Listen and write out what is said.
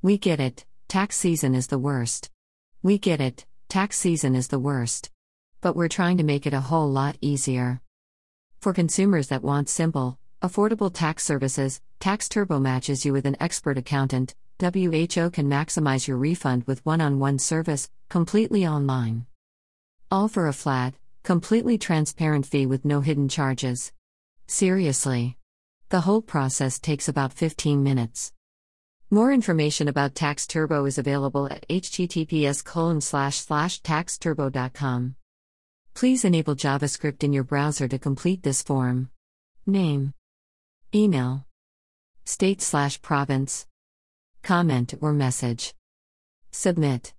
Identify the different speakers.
Speaker 1: We get it, tax season is the worst. We get it, tax season is the worst. But we're trying to make it a whole lot easier. For consumers that want simple, affordable tax services, Tax Turbo matches you with an expert accountant. WHO can maximize your refund with one on one service, completely online. All for a flat, completely transparent fee with no hidden charges. Seriously. The whole process takes about 15 minutes. More information about Tax Turbo is available at https taxturbo.com. Please enable JavaScript in your browser to complete this form. Name, email, state slash province, comment or message. Submit.